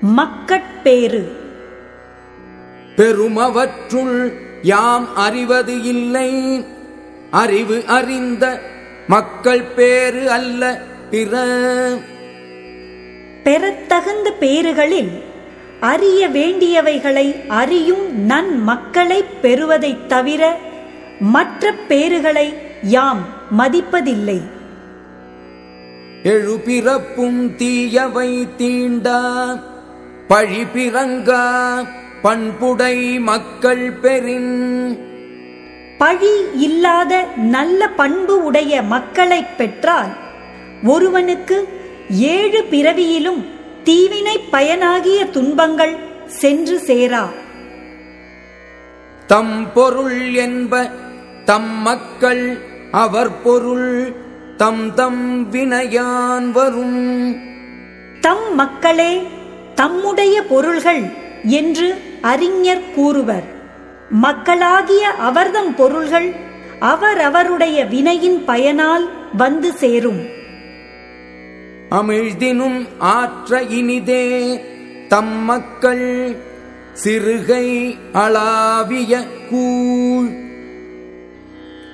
மக்கட்பேறு. பெருமவற்றுள் யாம் அறிவது இல்லை. அறிவு அறிந்த மக்கள் பேறு அல்ல பிற. பெறத்தகுந்த பேறுகளில் அறிய வேண்டியவைகளை அறியும் நன் மக்களைப் பெறுவதைத் தவிர மற்ற பேறுகளை யாம் மதிப்பதில்லை. எழுபிறப்பும் தீயவை தீண்டா. பழி பிறங்கா பண்புடை மக்கள் பெறின். பழி இல்லாத நல்ல பண்பு உடைய மக்களைப் பெற்றால் ஒருவனுக்கு ஏழு பிறவியிலும் தீவினை பயனாகிய துன்பங்கள் சென்று சேரா. தம் பொருள் என்ப தம் மக்கள் அவர் பொருள் தம் தம் வினையான் வரும். தம் மக்களே தம்முடைய பொருள்கள் என்று அறிஞர் கூறுவர். மக்களாகிய அவர்தம் பொருள்கள் அவரவருடைய வினையின் பயனால் வந்து சேரும். அமிழ்தினும் ஆற்ற இனிதே தம் மக்கள் சிறுகை அளாவிய கூழ்.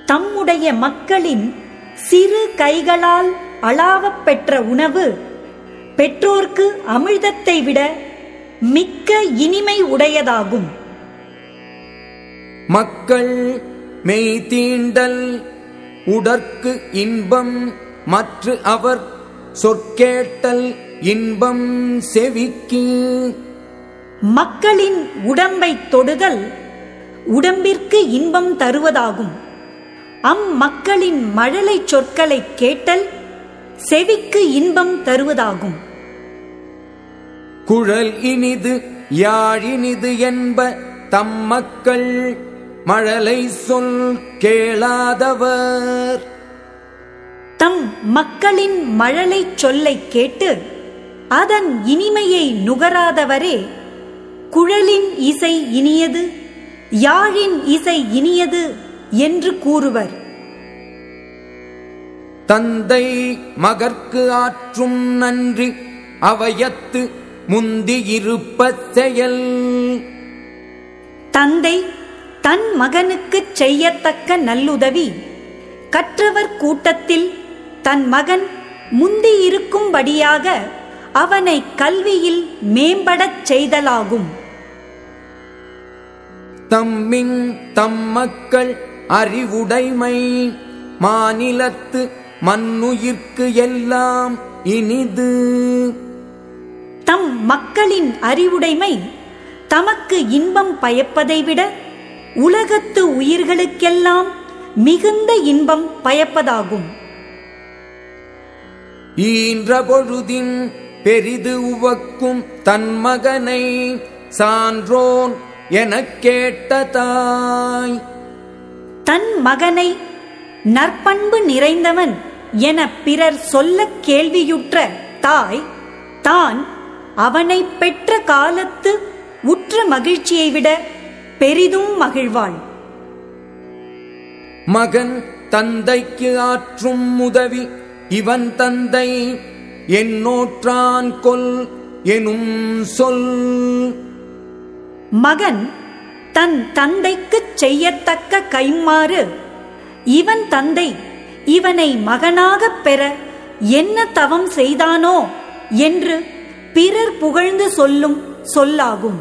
தம்முடைய மக்களின் சிறு கைகளால் அளாவப் பெற்ற உணவு பெற்றோர்க்கு அமிழ்தத்தை விட மிக்க இனிமை உடையதாகும். மக்கள் மெய் தீண்டல் உடற்கு இன்பம் மற்ற அவர் சொற்கேட்டல் இன்பம் செவிக்கு. மக்களின் உடம்பைத் தொடுதல் உடம்பிற்கு இன்பம் தருவதாகும். அம்மக்களின் மழலைச் சொற்களைக் கேட்டல் செவிக்கு இன்பம் தருவதாகும். குழல் இனிது யாழினிது என்ப தம் மக்கள் மழலை சொல் கேளாதவர். தம் மக்களின் மழலைச் சொல்லைக் கேட்டு அதன் இனிமையை நுகராதவரே. குழலின் இசை இனியது யாழின் இசை இனியது என்று கூறுவர். தந்தை மகற்கு ஆற்றும் நன்றி அவையத்து முந்தியிருப்ப செயல். தந்தை தன் மகனுக்குச் செய்யத்தக்க நல்லுதவி. கற்றவர் கூட்டத்தில் தன் மகன் முந்தியிருக்கும்படியாக அவனை கல்வியில் மேம்படச் செய்தலாகும். தம்மின் தம் மக்கள் அறிவுடைமை மாநிலத்து மண்ணுயிர்க்கு எல்லாம் இனிது. தம் மக்களின் அறிவுடைமை தமக்கு இன்பம் பயப்பதை விட உலகத்து உயிர்களுக்கெல்லாம் மிகுந்த இன்பம் பயப்பதாகும். ஈன்ற பொழுதின் பெரிது உவக்கும் தன் மகனை சான்றோன் எனக் கேட்ட தாய். தன் மகனை நற்பண்பு நிறைந்தவன் என பிறர் சொல்லக் கேள்வியுற்ற தாய் தான் அவனை பெற்ற காலத்து உற்ற மகிழ்ச்சியை விட பெரிதும் மகிழ்வாள். மகன் தந்தைக்கு ஆற்றும் உதவி இவன் தந்தை என்னோற்றான் கொல் எனும் சொல். மகன் தன் தந்தைக்குச் செய்யத்தக்க கைமாறு இவன் தந்தை இவனை மகனாகப் பெற என்ன தவம் செய்தானோ என்று பிறர் புகழ்ந்து சொல்லும் சொல்லாகும்.